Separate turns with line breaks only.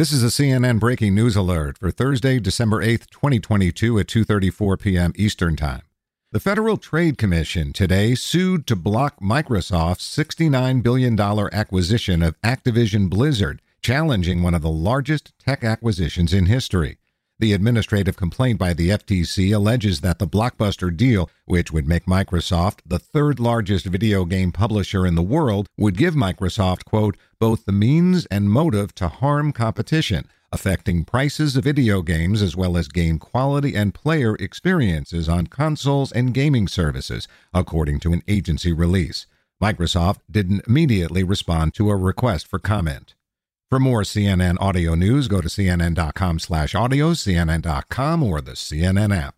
This is a CNN breaking news alert for Thursday, December 8th, 2022 at 2:34 p.m. Eastern Time. The Federal Trade Commission today sued to block Microsoft's $69 billion acquisition of Activision Blizzard, challenging one of the largest tech acquisitions in history. The administrative complaint by the FTC alleges that the blockbuster deal, which would make Microsoft the third largest video game publisher in the world, would give Microsoft, quote, both the means and motive to harm competition, affecting prices of video games as well as game quality and player experiences on consoles and gaming services, according to an agency release. Microsoft didn't immediately respond to a request for comment. For more CNN audio news, go to cnn.com slash audio, cnn.com, or the CNN app.